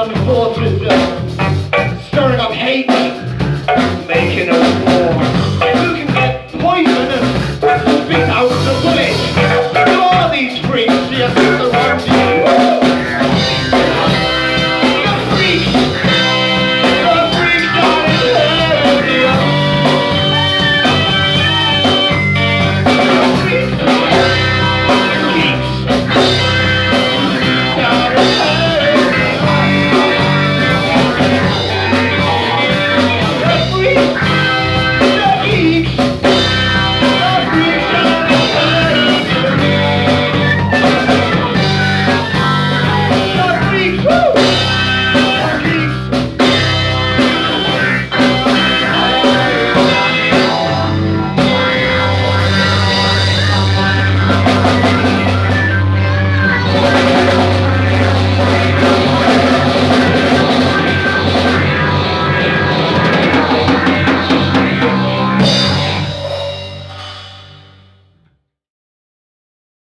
coming forth with the